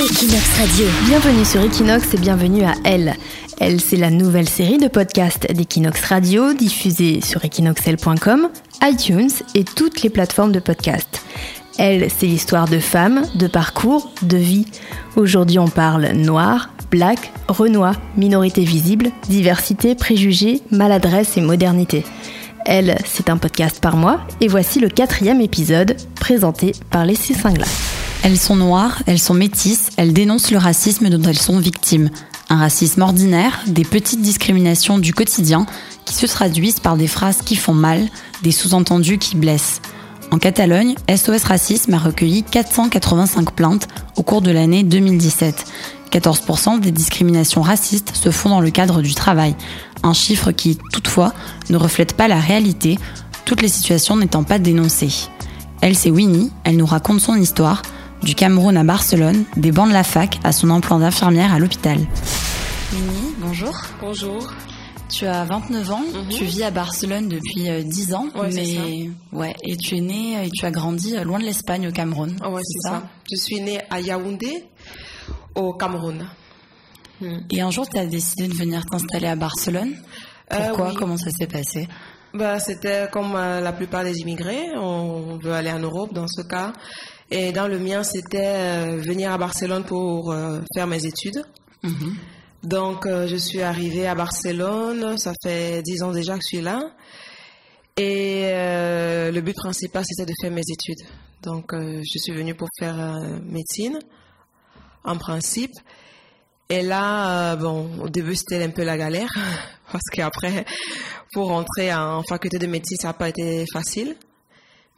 Equinox Radio. Bienvenue sur Equinox et bienvenue à Elle. Elle, c'est la nouvelle série de podcasts d'Equinox Radio diffusée sur equinoxel.com, iTunes et toutes les plateformes de podcast. Elle, c'est l'histoire de femmes, de parcours, de vie. Aujourd'hui, on parle noir, black, renois, minorité visible, diversité, préjugés, maladresse et modernité. Elle, c'est un podcast par mois et voici le quatrième épisode présenté par les Singlas. Elles sont noires, elles sont métisses, elles dénoncent le racisme dont elles sont victimes. Un racisme ordinaire, des petites discriminations du quotidien qui se traduisent par des phrases qui font mal, des sous-entendus qui blessent. En Catalogne, SOS Racisme a recueilli 485 plaintes au cours de l'année 2017. 14% des discriminations racistes se font dans le cadre du travail, un chiffre qui, toutefois, ne reflète pas la réalité, toutes les situations n'étant pas dénoncées. Elle, c'est Winnie, elle nous raconte son histoire, du Cameroun à Barcelone, des bancs de la fac à son emploi d'infirmière à l'hôpital. Winnie, bonjour. Bonjour. Tu as 29 ans, mhm. tu vis à Barcelone depuis 10 euh, ans, mais ouais, et tu es née et tu as grandi euh, loin de l'Espagne au Cameroun. ouais, c'est ça. Je suis née à Yaoundé au Cameroun. Hmm. Et un jour, tu as décidé de venir t'installer à Barcelone. Euh, Pourquoi? Comment ça s'est passé? Bah, C'était comme la plupart des immigrés, on veut aller en Europe dans ce cas. Et dans le mien, c'était euh, venir à Barcelone pour euh, faire mes études. Mhm. Donc, euh, je suis arrivée à Barcelone. Ça fait dix ans déjà que je suis là. Et le but principal, c'était de faire mes études. Donc, je suis venue pour faire médecine, en principe. Et là, bon, au début, c'était un peu la galère. Parce qu'après, pour rentrer en faculté de médecine, ça n'a pas été facile.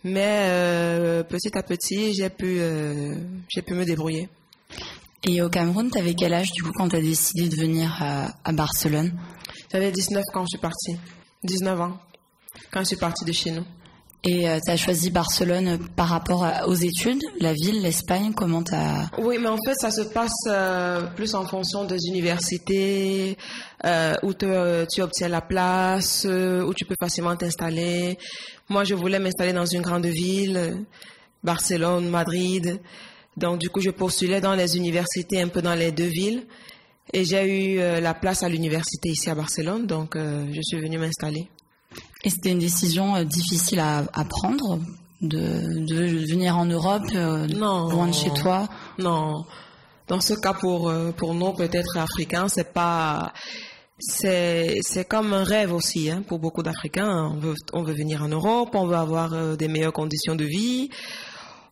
Mais euh, petit à petit, j'ai pu, euh, j'ai pu me débrouiller. Et au Cameroun, tu avais quel âge du coup quand tu as décidé de venir à, à Barcelone? J'avais 19 quand je suis partie. 19 ans quand je suis partie de chez nous. Et euh, tu as choisi Barcelone par rapport aux études, la ville, l'Espagne, comment tu as... Oui, mais en fait, ça se passe euh, plus en fonction des universités, euh, où tu obtiens la place, où tu peux facilement t'installer. Moi, je voulais m'installer dans une grande ville, Barcelone, Madrid. Donc, du coup, je postulais dans les universités, un peu dans les deux villes. Et j'ai eu la place à l'université ici à Barcelone, donc je suis venue m'installer. Et c'était une décision euh, difficile à, prendre de, venir en Europe, euh, loin de chez toi Non. Dans ce cas, pour, euh, pour nous, peut-être africains, c'est pas. C'est, c'est comme un rêve aussi hein, pour beaucoup d'Africains. On veut, on veut venir en Europe, on veut avoir des meilleures conditions de vie,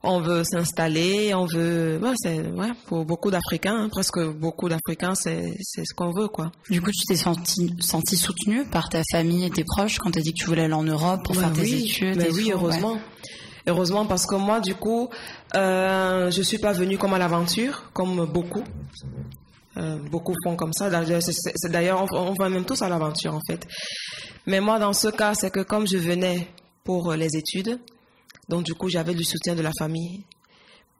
on veut s'installer, on veut, c'est, ouais, pour beaucoup d'Africains, hein, presque beaucoup d'Africains, c'est, c'est ce qu'on veut, quoi. Du coup, tu t'es senti, senti soutenue par ta famille et tes proches quand tu as dit que tu voulais aller en Europe pour faire tes études. Mais oui, heureusement. Heureusement, parce que moi, du coup, euh, je suis pas venue comme à l'aventure, comme beaucoup. Euh, beaucoup font comme ça. D'ailleurs, on, on va même tous à l'aventure, en fait. Mais moi, dans ce cas, c'est que comme je venais pour les études, donc, du coup, j'avais du soutien de la famille.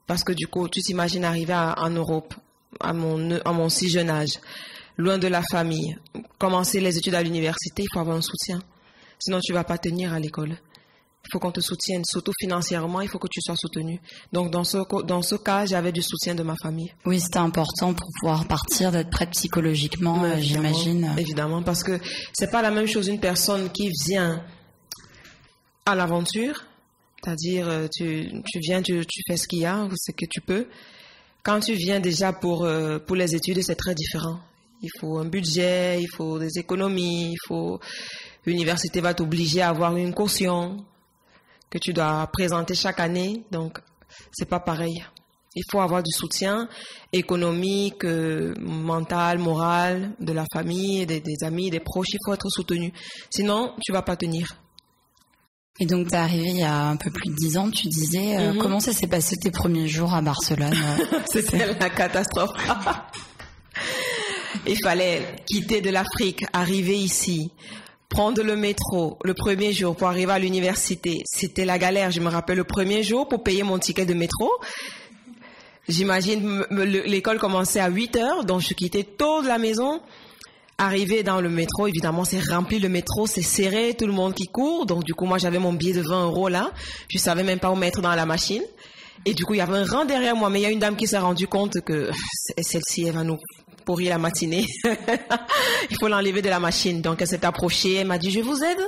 Parce que, du coup, tu t'imagines arriver en Europe, à mon, à mon si jeune âge, loin de la famille, commencer les études à l'université, il faut avoir un soutien. Sinon, tu vas pas tenir à l'école. Il faut qu'on te soutienne, surtout financièrement, il faut que tu sois soutenu. Donc, dans ce, dans ce cas, j'avais du soutien de ma famille. Oui, c'était important pour pouvoir partir, d'être prête psychologiquement, euh, j'imagine. Évidemment, parce que c'est pas la même chose une personne qui vient à l'aventure c'est-à-dire, euh, tu, tu viens, tu, tu, fais ce qu'il y a, ce que tu peux. Quand tu viens déjà pour, euh, pour les études, c'est très différent. Il faut un budget, il faut des économies, il faut... L'université va t'obliger à avoir une caution que tu dois présenter chaque année. Donc, c'est pas pareil. Il faut avoir du soutien économique, euh, mental, moral de la famille, des, des amis, des proches. Il faut être soutenu. Sinon, tu vas pas tenir. Et donc, tu es arrivé il y a un peu plus de dix ans, tu disais. Euh, mhm. Comment ça s'est passé tes premiers jours à Barcelone euh, C'était la catastrophe. il fallait quitter de l'Afrique, arriver ici, prendre le métro le premier jour pour arriver à l'université. C'était la galère. Je me rappelle le premier jour pour payer mon ticket de métro. J'imagine, l'école commençait à 8 heures, donc je quittais tôt de la maison Arrivé dans le métro, évidemment, c'est rempli le métro, c'est serré, tout le monde qui court. Donc, du coup, moi, j'avais mon billet de 20 euros là. Je savais même pas où mettre dans la machine. Et du coup, il y avait un rang derrière moi, mais il y a une dame qui s'est rendue compte que celle-ci, elle va nous pourrir la matinée. il faut l'enlever de la machine. Donc, elle s'est approchée, elle m'a dit, je vous aide.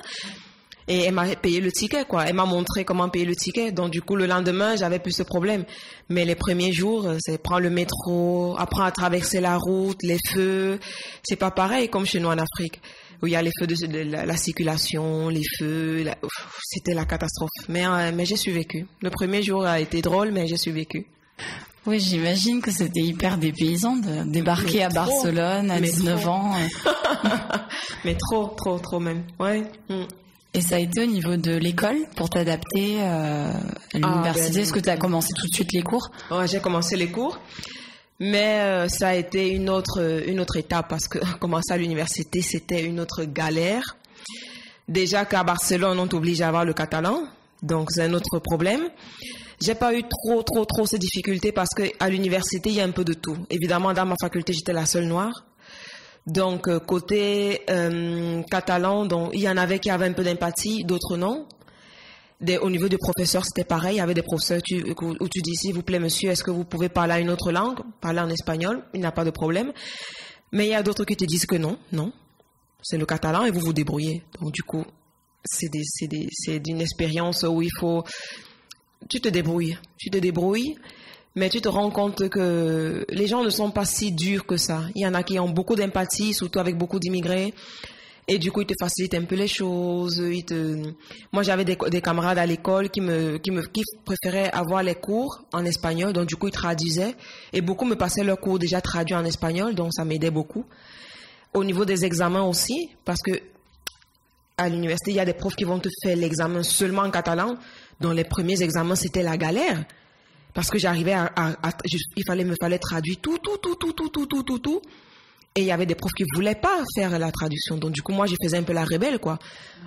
Et elle m'a payé le ticket, quoi. Elle m'a montré comment payer le ticket. Donc, du coup, le lendemain, j'avais plus ce problème. Mais les premiers jours, euh, c'est prendre le métro, apprendre à traverser la route, les feux. C'est pas pareil comme chez nous en Afrique, où il y a les feux de, la, circulation, les feux. C'était la catastrophe. Mais, euh, mais j'ai survécu. Le premier jour a été drôle, mais j'ai survécu. Oui, j'imagine que c'était hyper dépaysant de débarquer à Barcelone à 19 ans. mais trop, trop, trop même. Ouais. Mm. Et ça a été au niveau de l'école pour t'adapter euh, à ah, l'université ben, Est-ce que tu as commencé tout de suite les cours Ouais, j'ai commencé les cours. Mais euh, ça a été une autre une autre étape parce que commencer à l'université, c'était une autre galère. Déjà qu'à Barcelone, on t'oblige à avoir le catalan, donc c'est un autre problème. J'ai pas eu trop trop trop ces difficultés parce que à l'université, il y a un peu de tout. Évidemment, dans ma faculté, j'étais la seule noire. Donc euh, côté euh, catalan, donc il y en avait qui avaient un peu d'empathie, d'autres non. au niveau des professeurs, c'était pareil. Il y avait des professeurs où tu dis s'il vous plaît monsieur, est-ce que vous pouvez parler une autre langue, parler en espagnol, il n'y a pas de problème. Mais il y a d'autres qui te disent que non, non, c'est le catalan et vous vous débrouillez. Donc du coup, c'est c'est d'une expérience où il faut, tu te débrouilles, tu te débrouilles mais tu te rends compte que les gens ne sont pas si durs que ça. Il y en a qui ont beaucoup d'empathie, surtout avec beaucoup d'immigrés. Et du coup, ils te facilitent un peu les choses. Moi, j'avais des, camarades à l'école qui me, qui me, qui préféraient avoir les cours en espagnol. Donc, du coup, ils traduisaient. Et beaucoup me passaient leurs cours déjà traduits en espagnol. Donc, ça m'aidait beaucoup. Au niveau des examens aussi, parce que à l'université, il y a des profs qui vont te faire l'examen seulement en catalan. Dans les premiers examens, c'était la galère parce que j'arrivais à, il fallait me fallait traduire tout tout tout tout tout tout tout tout. Tout et il y avait des profs qui voulaient pas faire la traduction. Donc du coup moi je faisais un peu la rebelle quoi.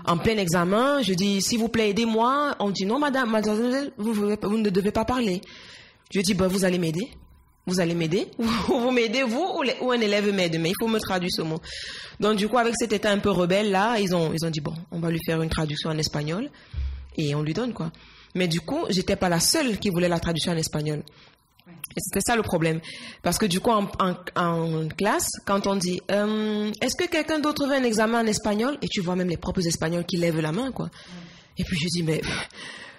En plein examen je dis s'il vous plaît aidez-moi. On dit non madame mademoiselle vous, ne devez pas parler. Je dis ben vous allez m'aider. Vous allez m'aider. Vous m'aidez vous ou, un élève m'aide. Mais il faut me traduire ce mot. Donc du coup avec cet état un peu rebelle là ils ont ils ont dit bon on va lui faire une traduction en espagnol. Et on lui donne quoi mais du coup, j'étais pas la seule qui voulait la traduction en espagnol. Et c'était ça le problème. Parce que du coup, en, classe, quand on dit euh, Est-ce que quelqu'un d'autre veut un examen en espagnol? Et tu vois même les propres espagnols qui lèvent la main, quoi. Et puis je dis Mais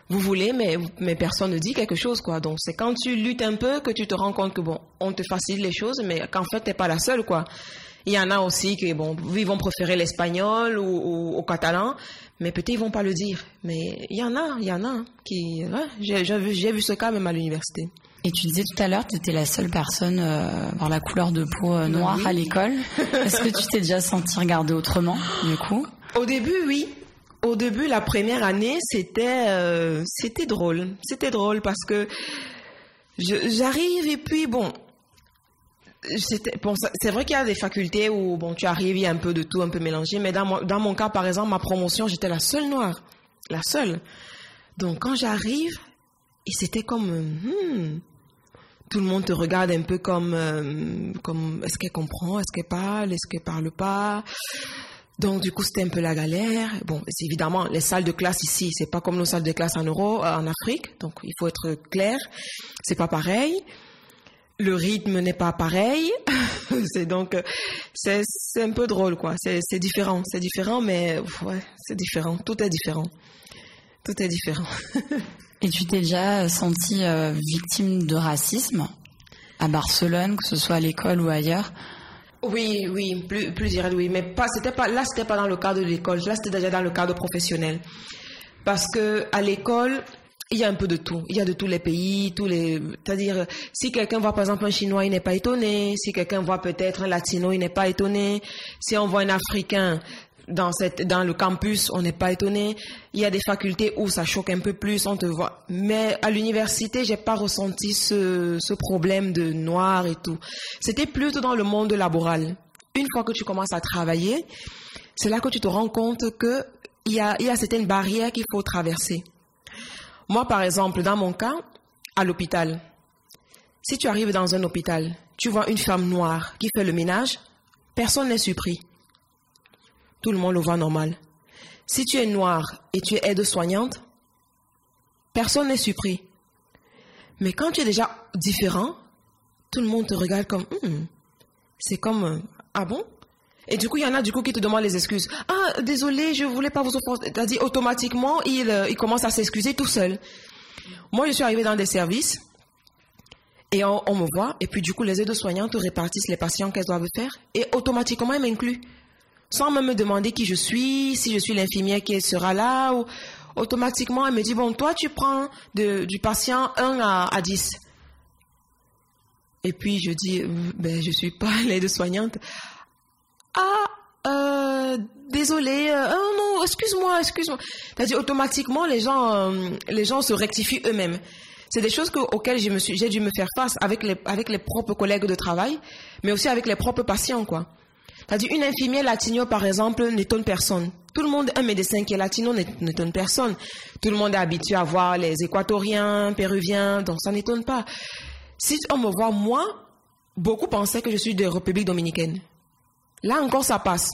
vous voulez, mais, mais personne ne dit quelque chose, quoi. Donc c'est quand tu luttes un peu que tu te rends compte que, bon, on te facilite les choses, mais qu'en fait, t'es pas la seule, quoi. Il y en a aussi qui, bon, ils vont préférer l'espagnol ou, ou, au catalan, mais peut-être ils vont pas le dire. Mais il y en a, il y en a qui, ouais, j'ai vu, vu ce cas même à l'université. Et tu disais tout à l'heure, tu étais la seule personne euh, avoir la couleur de peau euh, noire à l'école. Est-ce que tu t'es déjà senti regarder autrement, du coup? Au début, oui. Au début, la première année, c'était euh, c'était drôle. C'était drôle parce que j'arrive et puis bon, c'est vrai qu'il y a des facultés où bon tu arrives il y a un peu de tout un peu mélangé mais dans mon, dans mon cas par exemple ma promotion j'étais la seule noire. La seule. Donc quand j'arrive et c'était comme hmm, tout le monde te regarde un peu comme euh, comme est-ce qu'elle comprend est-ce qu'elle parle est-ce qu'elle parle pas? Donc du coup c'était un peu la galère. Bon évidemment les salles de classe ici c'est pas comme nos salles de classe en Europe en Afrique. Donc il faut être clair. C'est pas pareil le rythme n'est pas pareil. c'est donc c'est un peu drôle quoi. C'est différent, c'est différent, mais ouais, c'est différent. Tout est différent. Tout est différent. Et tu t'es déjà senti euh, victime de racisme à Barcelone, que ce soit à l'école ou ailleurs? Oui, oui, plus, plus oui, mais pas, c'était pas, là, c'était pas dans le cadre de l'école, là, c'était déjà dans le cadre professionnel. Parce que à l'école, il y a un peu de tout. Il y a de tous les pays, tous les. C'est-à-dire, si quelqu'un voit par exemple un Chinois, il n'est pas étonné. Si quelqu'un voit peut-être un Latino, il n'est pas étonné. Si on voit un Africain dans cette dans le campus, on n'est pas étonné. Il y a des facultés où ça choque un peu plus, on te voit. Mais à l'université, j'ai pas ressenti ce ce problème de noir et tout. C'était plutôt dans le monde laboral. Une fois que tu commences à travailler, c'est là que tu te rends compte que il y a il y a certaines barrières qu'il faut traverser. Moi, par exemple, dans mon cas, à l'hôpital, si tu arrives dans un hôpital, tu vois une femme noire qui fait le ménage, personne n'est surpris. Tout le monde le voit normal. Si tu es noire et tu es aide-soignante, personne n'est surpris. Mais quand tu es déjà différent, tout le monde te regarde comme, hmm, c'est comme, euh, ah bon? Et du coup, il y en a du coup qui te demandent les excuses. Ah, désolé, je voulais pas vous offenser. T'as dit automatiquement, il, euh, il commence à s'excuser tout seul. Moi, je suis arrivée dans des services et on, me voit et puis du coup, les aides-soignantes répartissent les patients qu'elles doivent faire et automatiquement, elles m'incluent. Sans même me demander qui je suis, si je suis l'infirmière qui sera là ou automatiquement, elle me dit, bon, toi, tu prends du patient 1 à, à 10. Et puis, je dis, ben, je suis pas l'aide-soignante. Ah, euh, désolé, euh, oh non, excuse-moi, excuse-moi. C'est-à-dire, automatiquement, les gens, euh, les gens se rectifient eux-mêmes. C'est des choses que, auxquelles j'ai dû me faire face avec les, avec les propres collègues de travail, mais aussi avec les propres patients, quoi. C'est-à-dire, une infirmière latino, par exemple, n'étonne personne. Tout le monde, un médecin qui est latino n'étonne personne. Tout le monde est habitué à voir les équatoriens, péruviens, donc ça n'étonne pas. Si on me voit, moi, beaucoup pensaient que je suis de République dominicaine. Là encore, ça passe.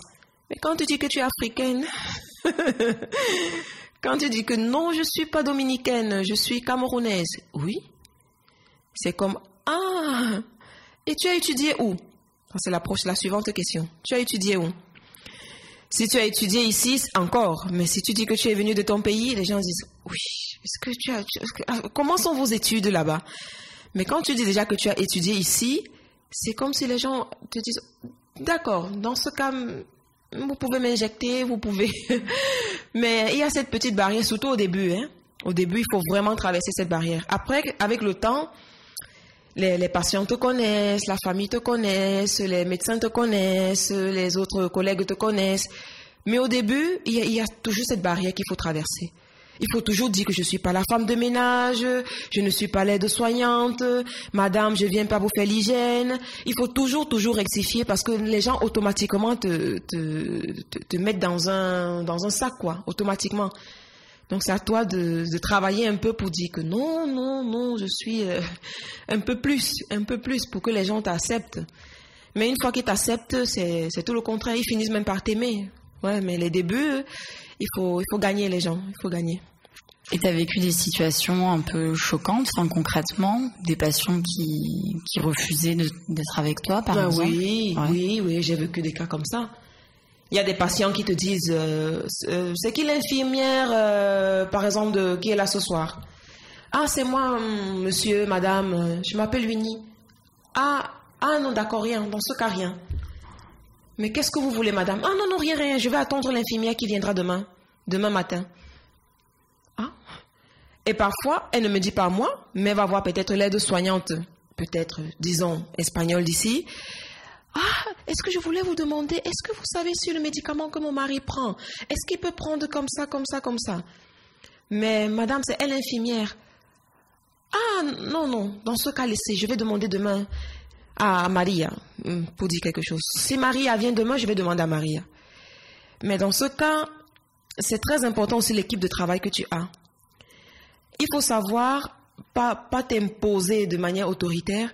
Mais quand tu dis que tu es africaine, quand tu dis que non, je suis pas dominicaine, je suis camerounaise, oui, c'est comme, ah, et tu as étudié où? C'est la, la suivante question. Tu as étudié où? Si tu as étudié ici, encore. Mais si tu dis que tu es venu de ton pays, les gens disent, oui, est-ce que tu as, ah, comment sont vos études là-bas? Mais quand tu dis déjà que tu as étudié ici, c'est comme si les gens te disent, d'accord, dans ce cas, vous pouvez m'injecter, vous pouvez. Mais il y a cette petite barrière, surtout au début. Hein. Au début, il faut vraiment traverser cette barrière. Après, avec le temps, les, patients te connaissent, la famille te connaisse, les médecins te connaissent, les autres collègues te connaissent. Mais au début, il y a, toujours cette barrière qu'il faut traverser. Il faut toujours dire que je suis pas la femme de ménage, je ne suis pas l'aide-soignante, madame, je viens pas vous faire l'hygiène. Il faut toujours, toujours rectifier parce que les gens automatiquement te, te, te, mettent dans un, dans un sac, quoi, automatiquement. Donc c'est à toi de, de, travailler un peu pour dire que non, non, non, je suis euh, un peu plus, un peu plus pour que les gens t'acceptent. Mais une fois qu'ils t'acceptent, c'est tout le contraire. Ils finissent même par t'aimer. Ouais, mais les débuts, il faut, il faut gagner les gens. Il faut gagner. Et tu as vécu des situations un peu choquantes, enfin, concrètement, des patients qui, qui refusaient d'être avec toi, par ben exemple? Oui, oui, oui, j'ai vécu des cas comme ça. Il y a des patients qui te disent, euh, euh, c'est qui l'infirmière, euh, par exemple, de, qui est là ce soir? Ah, c'est moi, hum, monsieur, madame, je m'appelle Winnie. Ah, ah non, d'accord, rien, dans ce cas, rien. Mais qu'est-ce que vous voulez, madame? Ah non, non, rien, rien, je vais attendre l'infirmière qui viendra demain, demain matin. Ah. Et parfois, elle ne me dit pas moi, mais va voir peut-être l'aide soignante, peut-être, disons, espagnole d'ici. Ah, est-ce que je voulais vous demander, est-ce que vous savez si le médicament que mon mari prend, est-ce qu'il peut prendre comme ça, comme ça, comme ça? Mais madame, c'est elle infirmière. Ah, non, non, dans ce cas, laissez, je vais demander demain à Maria hmm, pour dire quelque chose. Si Maria vient demain, je vais demander à Maria. Mais dans ce cas, c'est très important aussi l'équipe de travail que tu as. Il faut savoir, pas, pas t'imposer de manière autoritaire,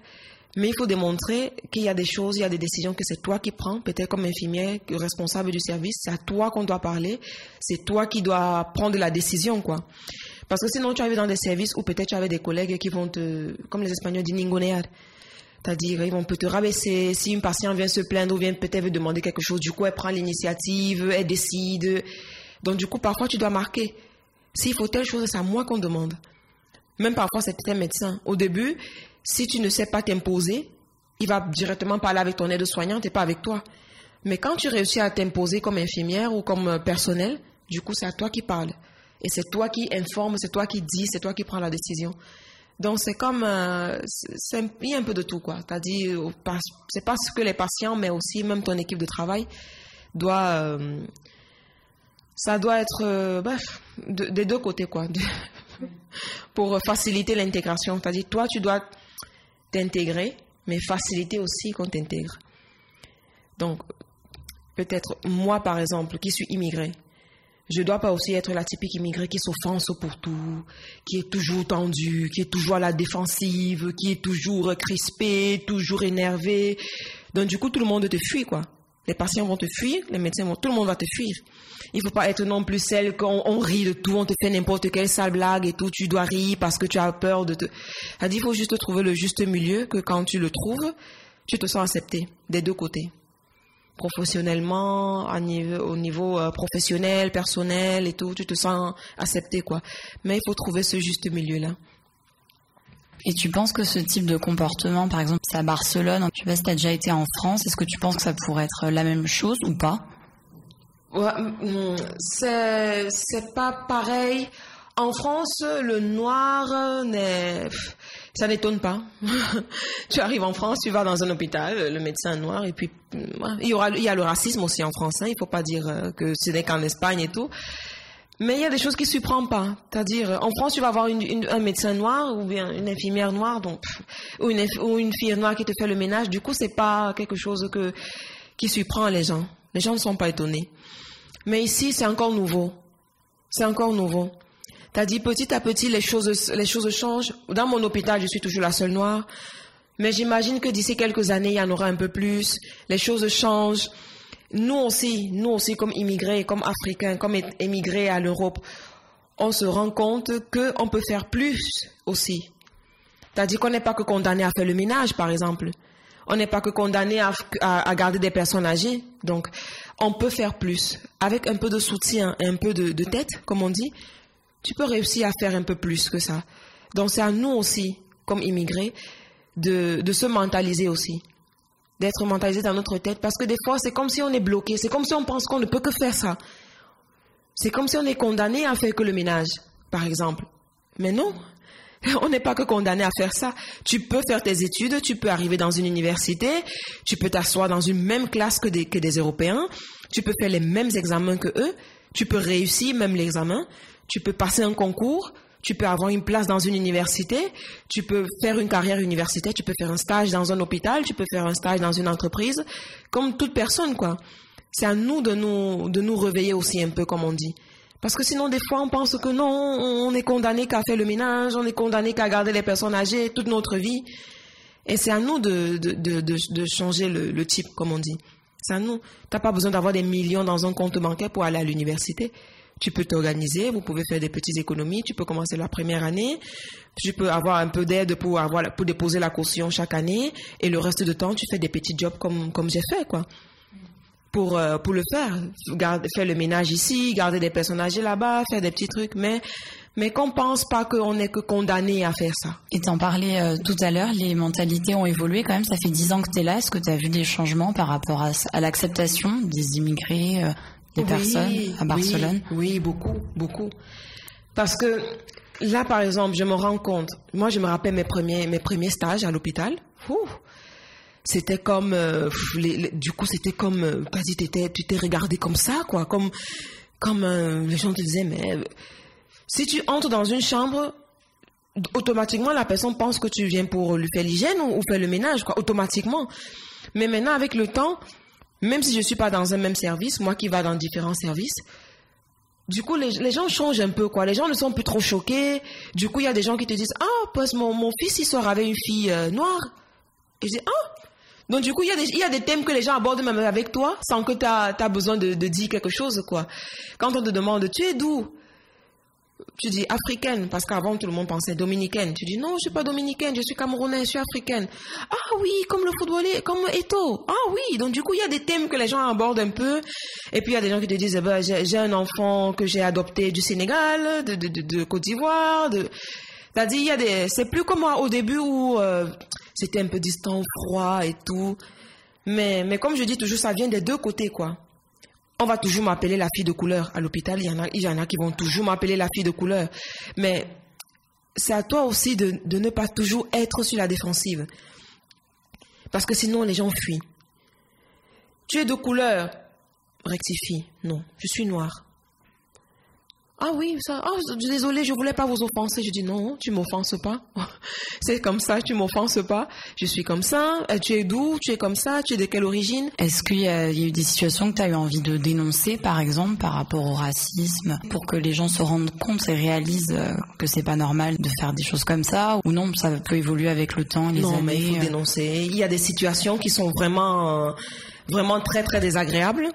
mais il faut démontrer qu'il y a des choses, il y a des décisions que c'est toi qui prends, peut-être comme infirmière, responsable du service, c'est à toi qu'on doit parler, c'est toi qui dois prendre la décision, quoi. Parce que sinon, tu arrives dans des services où peut-être tu avais des collègues qui vont te, comme les Espagnols disent, ningonear. C'est-à-dire, vont peut te rabaisser. Si une patiente vient se plaindre ou vient peut-être demander quelque chose, du coup, elle prend l'initiative, elle décide. Donc, du coup, parfois, tu dois marquer. S'il faut telle chose, c'est à moi qu'on demande. Même parfois, c'est un médecin. Au début, si tu ne sais pas t'imposer, il va directement parler avec ton aide-soignante et pas avec toi. Mais quand tu réussis à t'imposer comme infirmière ou comme euh, personnel, du coup, c'est à toi qui parle. Et c'est toi qui informe, c'est toi qui dis, c'est toi qui prends la décision. Donc, c'est comme, euh, il y a un peu de tout, quoi. T'as dit, euh, c'est pas ce que les patients, mais aussi même ton équipe de travail doit, ça doit être, bref, des deux côtés, quoi. pour faciliter l'intégration. C'est-à-dire, toi, tu dois t'intégrer, mais faciliter aussi qu'on t'intègre. Donc, peut-être moi, par exemple, qui suis immigré, je dois pas aussi être la typique immigrée qui s'offense pour tout, qui est toujours tendue, qui est toujours à la défensive, qui est toujours crispée, toujours énervée. Donc, du coup, tout le monde te fuit, quoi. Les patients vont te fuir, les médecins vont, tout le monde va te fuir. Il faut pas être non plus celle qu'on on rit de tout, on te fait n'importe quelle sale blague et tout, tu dois rire parce que tu as peur de te. Il faut juste trouver le juste milieu que quand tu le trouves, tu te sens accepté des deux côtés. Professionnellement, au niveau euh, professionnel, personnel et tout, tu te sens accepté quoi. Mais il faut trouver ce juste milieu là. Et tu penses que ce type de comportement, par exemple, c'est à Barcelone, tu sais si tu as déjà été en France, est-ce que tu penses que ça pourrait être la même chose ou pas? Ouais, mm, C'est c'est pas pareil. En France, le noir n'est ça n'étonne pas. tu arrives en France, tu vas dans un hôpital, le médecin noir, et puis mm, il y aura a le racisme aussi en France. Hein, il faut pas dire euh, que ce n'est qu'en Espagne et tout. Mais il y a des choses qui ne surprennent pas. C'est-à-dire, en France, tu vas avoir un médecin noir ou bien une infirmière noire, donc, ou, une, ou une fille noire qui te fait le ménage. Du coup, c'est pas quelque chose que, qui surprend les gens. Les gens ne sont pas étonnés. Mais ici, c'est encore nouveau. C'est encore nouveau. T'as dit petit à petit, les choses, les choses changent. Dans mon hôpital, je suis toujours la seule noire. Mais j'imagine que d'ici quelques années, il y en aura un peu plus. Les choses changent nous aussi, nous aussi comme immigrés, comme africains, comme émigrés à l'Europe, on se rend compte qu'on peut faire plus aussi. C'est-à-dire qu'on n'est pas que condamné à faire le ménage, par exemple. On n'est pas que condamné à, garder des personnes âgées. Donc, on peut faire plus. Avec un peu de soutien un peu de, tête, comme on dit, tu peux réussir à faire un peu plus que ça. Donc, c'est à nous aussi, comme immigrés, de se mentaliser aussi d'être mentalisé dans notre tête parce que des fois c'est comme si on est bloqué, c'est comme si on pense qu'on ne peut que faire ça. C'est comme si on est condamné à faire que le ménage, par exemple. Mais non, on n'est pas que condamné à faire ça. Tu peux faire tes études, tu peux arriver dans une université, tu peux t'asseoir dans une même classe que des, que des Européens, tu peux faire les mêmes examens que eux, tu peux réussir même l'examen, tu peux passer un concours, tu peux avoir une place dans une université, tu peux faire une carrière universitaire, tu peux faire un stage dans un hôpital, tu peux faire un stage dans une entreprise, comme toute personne, quoi. C'est à nous de nous, réveiller aussi un peu, comme on dit. Parce que sinon, des fois, on pense que non, on est condamné qu'à faire le ménage, on est condamné qu'à garder les personnes âgées toute notre vie. Et c'est à nous de, changer le, le type, comme on dit. C'est à nous. T'as pas besoin d'avoir des millions dans un compte bancaire pour aller à l'université tu peux t'organiser, vous pouvez faire des petites économies, tu peux commencer la première année, tu peux avoir un peu d'aide pour avoir pour déposer la caution chaque année et le reste du temps tu fais des petits jobs comme comme j'ai fait quoi. Pour euh, pour le faire, faire le ménage ici, garder des personnes âgées là-bas, faire des petits trucs mais mais qu'on pense pas qu'on est que condamné à faire ça. Et t'en parlais euh, tout à l'heure, les mentalités ont évolué quand même. Ça fait dix ans que tu es là. Est-ce que tu as vu des changements par rapport à, à l'acceptation des immigrés, euh, des personnes à Barcelone oui, beaucoup, beaucoup. Parce que là, par exemple, je me rends compte. Moi, je me rappelle mes premiers, mes premiers stages à l'hôpital. C'était comme, euh, du coup, c'était comme, euh, quasi t'étais, tu t'es regardé comme ça, quoi, comme, comme euh, les gens te disaient, mais si tu entres dans une chambre, automatiquement la personne pense que tu viens pour lui faire l'hygiène ou, ou, faire le ménage, quoi, automatiquement. Mais maintenant, avec le temps, même si je suis pas dans un même service, moi qui va dans différents services, du coup, les, gens changent un peu, quoi. Les gens ne sont plus trop choqués. Du coup, il y a des gens qui te disent, ah, parce mon, mon fils, il sort avec une fille euh, noire. Et je dis, ah. Donc, du coup, il y, a des, il y a des thèmes que les gens abordent même avec toi, sans que tu as, besoin de, de dire quelque chose, quoi. Quand on te demande, tu es d'où? Tu dis africaine, parce qu'avant tout le monde pensait dominicaine. Tu dis non, je suis pas dominicaine, je suis camerounaise, je suis africaine. Ah oui, comme le footballeur, comme Eto. Ah oui, donc du coup il y a des thèmes que les gens abordent un peu. Et puis il y a des gens qui te disent, eh ben, j'ai un enfant que j'ai adopté du Sénégal, de, de, de, Côte d'Ivoire. De... C'est-à-dire il y a des, c'est plus comme au début où euh, c'était un peu distant, froid et tout. Mais mais comme je dis toujours, ça vient des deux côtés quoi on va toujours m'appeler la fille de couleur. À l'hôpital, il y en a, qui vont toujours m'appeler la fille de couleur. Mais c'est à toi aussi de, de, ne pas toujours être sur la défensive. Parce que sinon, les gens fuient. Tu es de couleur. Rectifie. Non, je suis noire. Ah oui, ça. Ah, désolé, je voulais pas vous offenser. Je dis non, tu m'offenses pas. c'est comme ça, tu m'offenses pas. Je suis comme ça. Euh, tu es d'où Tu es comme ça Tu es de quelle origine? Est-ce qu'il y, a eu des situations que tu as eu envie de dénoncer, par exemple, par rapport au racisme, pour que les gens se rendent compte et réalisent euh, que c'est pas normal de faire des choses comme ça? Ou non, ça peut évoluer avec le temps, les non, années mais il faut euh? dénoncer. Il y a des situations qui sont vraiment vraiment très très désagréable.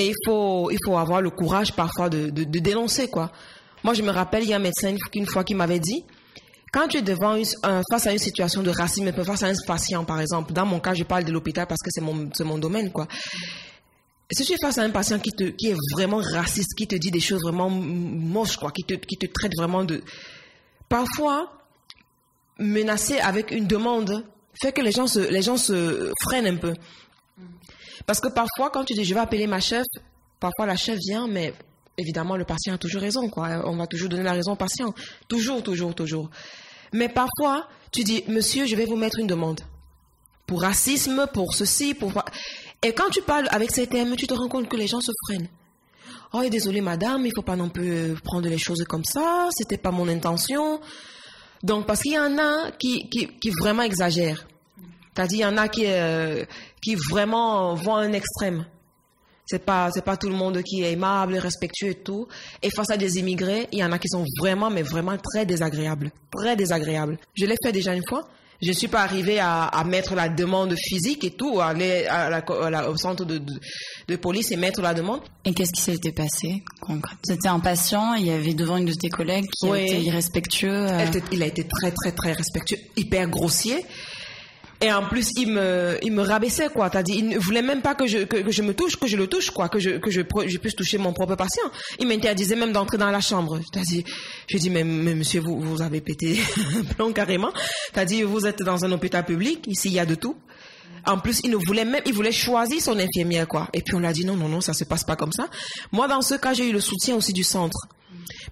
Et il faut, il faut avoir le courage parfois de, dénoncer, quoi. Moi, je me rappelle, il y a un médecin une fois qui m'avait dit, quand tu es devant face à une situation de racisme, face à un patient, par exemple, dans mon cas, je parle de l'hôpital parce que c'est mon, mon domaine, quoi. Si tu es face à un patient qui, te, qui est vraiment raciste, qui te dit des choses vraiment moches, quoi, qui te, qui te traite vraiment de... Parfois, menacer avec une demande fait que les gens se, les gens se freinent un peu. Parce que parfois, quand tu dis je vais appeler ma chef, parfois la chef vient, mais évidemment, le patient a toujours raison, quoi. On va toujours donner la raison au patient. Toujours, toujours, toujours. Mais parfois, tu dis, monsieur, je vais vous mettre une demande. Pour racisme, pour ceci, pour... Et quand tu parles avec ces thèmes, tu te rends compte que les gens se freinent. Oh, désolé, madame, il faut pas non plus prendre les choses comme ça, c'était pas mon intention. Donc, parce qu'il y en a qui, qui, qui vraiment exagèrent. C'est-à-dire, il y en a qui, euh, qui vraiment vont à un extrême. C'est pas, c'est pas tout le monde qui est aimable, respectueux et tout. Et face à des immigrés, il y en a qui sont vraiment, mais vraiment très désagréables. Très désagréables. Je l'ai fait déjà une fois. Je ne suis pas arrivée à, à, mettre la demande physique et tout, aller à la, au centre de, de, police et mettre la demande. Et qu'est-ce qui s'était passé C'était un patient, il y avait devant une de tes collègues qui était irrespectueux. Euh. il a été très, très, très respectueux, hyper grossier. Et en plus, il me, il me rabaissait, quoi. T'as dit, il ne voulait même pas que je, que, je me touche, que je le touche, quoi, que je, que je, je puisse toucher mon propre patient. Il m'interdisait même d'entrer dans la chambre. T'as dit, je dis, mais, mais monsieur, vous, vous avez pété un plomb carrément. T'as dit, vous êtes dans un hôpital public, ici, il y a de tout. En plus, il ne voulait même, il voulait choisir son infirmière, quoi. Et puis on l'a dit, non, non, non, ça se passe pas comme ça. Moi, dans ce cas, j'ai eu le soutien aussi du centre.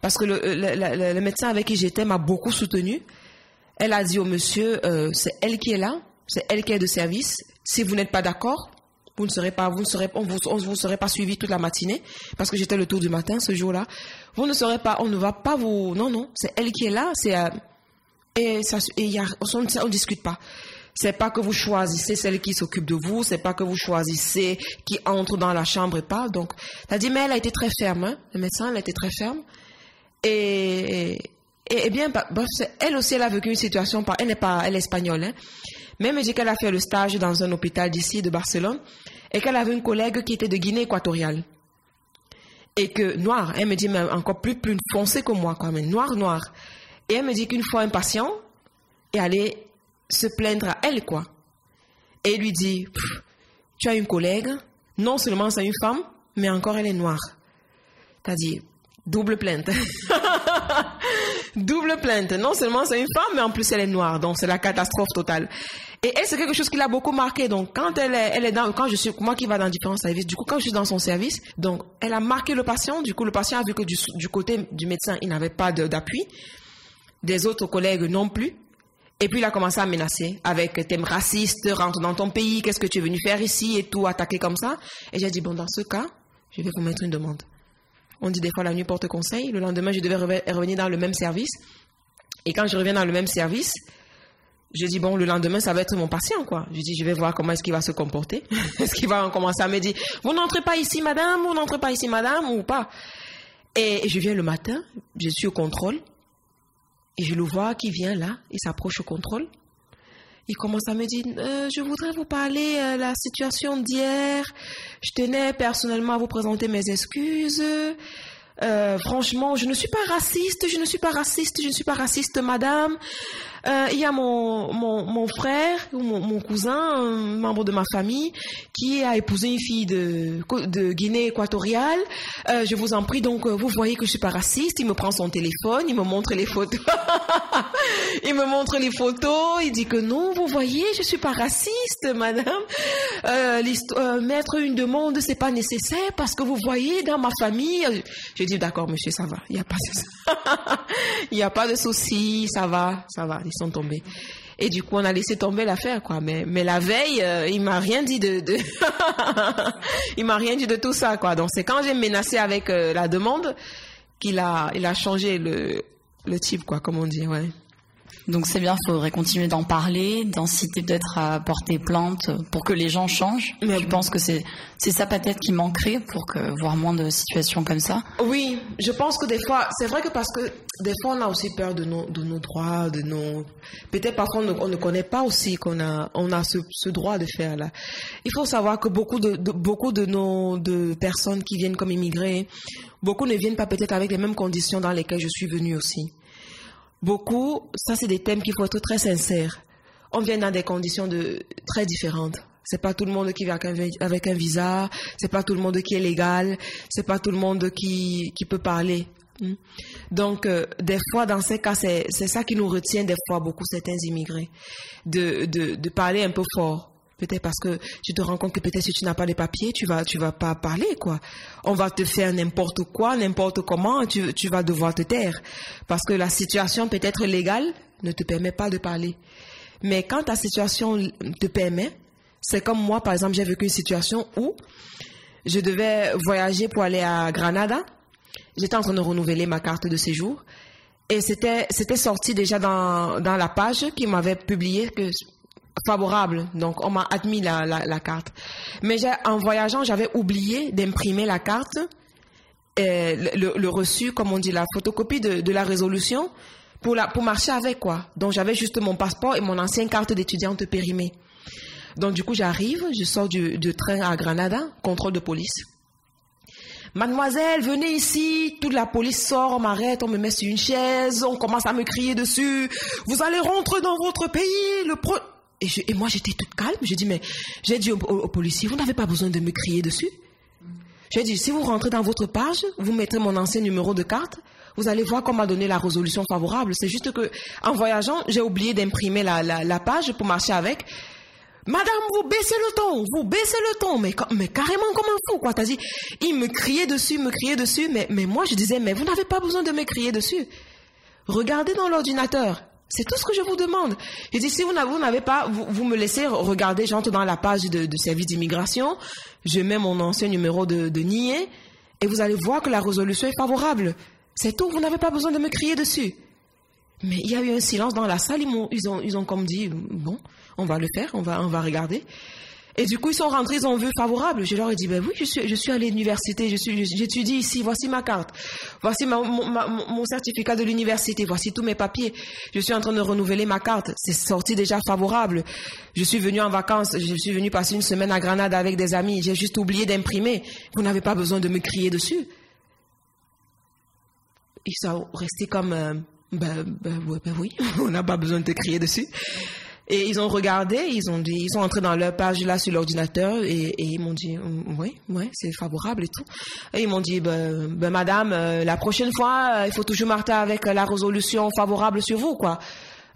Parce que le, le, le, médecin avec qui j'étais m'a beaucoup soutenu. Elle a dit au monsieur, euh, c'est elle qui est là, c'est elle qui est de service. Si vous n'êtes pas d'accord, vous ne serez pas, vous ne serez, on vous, serez pas suivi toute la matinée parce que j'étais le tour du matin ce jour-là. Vous ne serez pas, on ne va pas vous, non, non, c'est elle qui est là, c'est, euh, et ça, et y a, on, ne discute pas. C'est pas que vous choisissez celle qui s'occupe de vous, c'est pas que vous choisissez qui entre dans la chambre et pas. Donc, t'as dit, mais elle a été très ferme, hein, le médecin, elle a été très ferme. Et, et, bien, bah, elle aussi, elle a vécu une situation, elle n'est pas, elle est espagnole, hein. Mais elle me dit qu'elle a fait le stage dans un hôpital d'ici, de Barcelone, et qu'elle avait une collègue qui était de Guinée équatoriale. Et que, noir, elle me dit, mais encore plus, plus foncé que moi, quand même, noir, noir. Et elle me dit qu'une fois un patient est allé se plaindre à elle, quoi. Et lui dit, tu as une collègue, non seulement c'est une femme, mais encore elle est noire. T'as dit, double plainte. double plainte. Non seulement c'est une femme, mais en plus elle est noire. Donc c'est la catastrophe totale. Et c'est quelque chose qui l'a beaucoup marqué. Donc quand elle est, elle est dans, quand je suis, moi qui va dans différents services, du coup quand je suis dans son service, donc elle a marqué le patient. Du coup le patient a vu que du, côté du médecin, il n'avait pas d'appui. Des autres collègues non plus. Et puis il a commencé à menacer avec thème raciste, rentre dans ton pays, qu'est-ce que tu es venu faire ici et tout, attaquer comme ça? Et j'ai dit, bon, dans ce cas, je vais vous mettre une demande. On dit des fois la nuit porte conseil. Le lendemain, je devais revenir dans le même service. Et quand je reviens dans le même service, je dis, bon, le lendemain, ça va être mon patient, quoi. Je dis, je vais voir comment est-ce qu'il va se comporter. est-ce qu'il va commencer à me dire, vous n'entrez pas ici, madame, vous n'entrez pas ici, madame, ou pas. Et je viens le matin, je suis au contrôle, et je le vois qui vient là, il s'approche au contrôle il commence à me dire, euh, je voudrais vous parler de euh, la situation d'hier. Je tenais personnellement à vous présenter mes excuses. Euh, franchement, je ne suis pas raciste, je ne suis pas raciste, je ne suis pas raciste, madame. Euh, il y a mon, mon, mon frère, ou mon, mon, cousin, un membre de ma famille, qui a épousé une fille de, de Guinée équatoriale. Euh, je vous en prie, donc, euh, vous voyez que je suis pas raciste. Il me prend son téléphone, il me montre les photos. il me montre les photos, il dit que non, vous voyez, je suis pas raciste, madame. Euh, euh, mettre une demande, c'est pas nécessaire parce que vous voyez, dans ma famille, je dis d'accord, monsieur, ça va. Il n'y a pas il y a pas de souci, ça va, ça va sont tombés. Et du coup, on a laissé tomber l'affaire, quoi. Mais, mais la veille, euh, il m'a rien dit de, de... il m'a rien dit de tout ça, quoi. Donc c'est quand j'ai menacé avec euh, la demande qu'il a, il a changé le, le type, quoi, comme on dit, ouais. Donc c'est bien, il faudrait continuer d'en parler, d'inciter peut-être à porter plainte pour que les gens changent. Mais je pense que c'est c'est ça peut-être qui manquerait pour que voir moins de situations comme ça? Oui, je pense que des fois, c'est vrai que parce que des fois, on a aussi peur de nos, de nos droits, de nos. Peut-être parfois on ne, connaît pas aussi qu'on a, on a ce, ce, droit de faire là. Il faut savoir que beaucoup de, beaucoup de nos de personnes qui viennent comme immigrés, beaucoup ne viennent pas peut-être avec les mêmes conditions dans lesquelles je suis venue aussi. Beaucoup, ça c'est des thèmes qu'il faut être très sincère. On vient dans des conditions de très différentes. C'est pas tout le monde qui vient avec un visa, c'est pas tout le monde qui est légal, c'est pas tout le monde qui, qui peut parler. Hmm. Donc, euh, des fois, dans ces cas, c'est ça qui nous retient des fois beaucoup certains immigrés, de, de, de parler un peu fort. Peut-être parce que tu te rends compte que peut-être si tu n'as pas les papiers, tu vas, tu vas pas parler, quoi. On va te faire n'importe quoi, n'importe comment, tu, tu vas devoir te taire. Parce que la situation peut-être légale ne te permet pas de parler. Mais quand ta situation te permet, c'est comme moi, par exemple, j'ai vécu une situation où je devais voyager pour aller à Granada. J'étais en train de renouveler ma carte de séjour. Et c'était, c'était sorti déjà dans, dans la page qui m'avait publié que favorable. Donc, on m'a admis la, la, carte. Mais en voyageant, j'avais oublié d'imprimer la carte, et le, reçu, comme on dit, la photocopie de, de la résolution pour, la, pour marcher avec, quoi. Donc, j'avais juste mon passeport et mon ancienne carte d'étudiante périmée. Donc du coup, j'arrive, je sors du, train à Granada, contrôle de police. Mademoiselle, venez ici. Toute la police sort, on m'arrête, on me met sur une chaise, on commence à me crier dessus. Vous allez rentrer dans votre pays. Le pro... et, moi, j'étais toute calme. J'ai dit, mais j'ai dit aux au, policiers, vous n'avez pas besoin de me crier dessus. J'ai dit, si vous rentrez dans votre page, vous mettrez mon ancien numéro de carte. Vous allez voir qu'on m'a donné la résolution favorable. C'est juste que, en voyageant, j'ai oublié d'imprimer la, la page pour marcher avec. Madame, vous baissez le ton, vous baissez le ton, mais, mais carrément comme un fou, quoi. T'as dit, il me criait dessus, me criait dessus, mais, mais moi, je disais, mais vous n'avez pas besoin de me crier dessus. Regardez dans l'ordinateur. C'est tout ce que je vous demande. Je dis, si vous n'avez pas, vous, me laissez regarder, j'entre dans la page de, service d'immigration, je mets mon ancien numéro de, de et vous allez voir que la résolution est favorable. C'est tout, vous n'avez pas besoin de me crier dessus. Mais il y a eu un silence dans la salle. Ils, ont, ils, ont, comme dit, bon, on va le faire, on va regarder. Et du coup, ils sont rentrés, ils ont vu favorable. Je leur ai dit, ben oui, je suis, je suis à l'université, je suis, j'étudie ici, voici ma carte, voici mon, certificat de l'université, voici tous mes papiers. Je suis en train de renouveler ma carte. C'est sorti déjà favorable. Je suis venu en vacances, je suis venu passer une semaine à Grenade avec des amis. J'ai juste oublié d'imprimer. Vous n'avez pas besoin de me crier dessus. Ils sont restés comme, euh, ben, ben, ben, oui, on n'a pas besoin de te crier dessus. Et ils ont regardé, ils ont dit, ils sont entrés dans leur page là sur l'ordinateur et, ils m'ont dit, mm, oui, oui, c'est favorable et tout. Et ils m'ont dit, ben, ben madame, euh, la prochaine fois, euh, il faut toujours marquer avec la résolution favorable sur vous, quoi.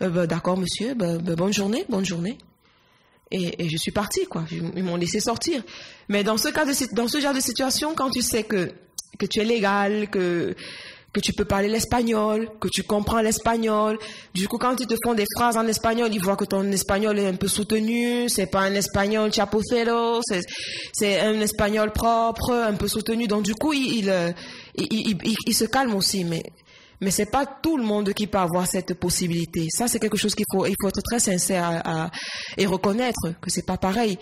Euh, ben, d'accord, monsieur, ben, bonne journée, bonne journée. Et, et je suis partie, quoi. Ils m'ont laissé sortir. Mais dans ce cas de, dans ce genre de situation, quand tu sais que que tu es légal, que que tu peux parler l'espagnol, que tu comprends l'espagnol. Du coup, quand ils te font des phrases en espagnol, ils voient que ton espagnol est un peu soutenu. C'est pas un espagnol chapucero, c'est un espagnol propre, un peu soutenu. Donc, du coup, il, il, il, se calme aussi. Mais, mais c'est pas tout le monde qui peut avoir cette possibilité. Ça, c'est quelque chose qu'il faut, il faut être très sincère à, et reconnaître que c'est pas pareil.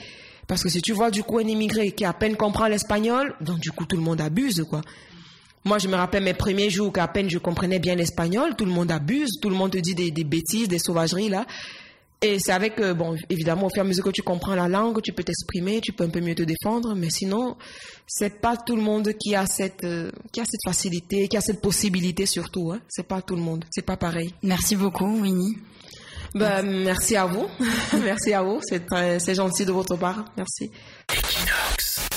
Parce que si tu vois du coup un immigré qui à peine comprend l'espagnol, donc du coup tout le monde abuse quoi. Moi, je me rappelle mes premiers jours qu'à peine je comprenais bien l'espagnol, tout le monde abuse, tout le monde te dit des, bêtises, des sauvageries là. Et c'est avec, euh, bon, évidemment, au fur et à mesure que tu comprends la langue, tu peux t'exprimer, tu peux un peu mieux te défendre, mais sinon, c'est pas tout le monde qui a cette, euh, qui a cette facilité, qui a cette possibilité surtout. Hein. C'est pas tout le monde, c'est pas pareil. Merci beaucoup, Winnie. Ben, merci à vous, merci à vous, c'est c'est gentil de votre part, merci. Equinox.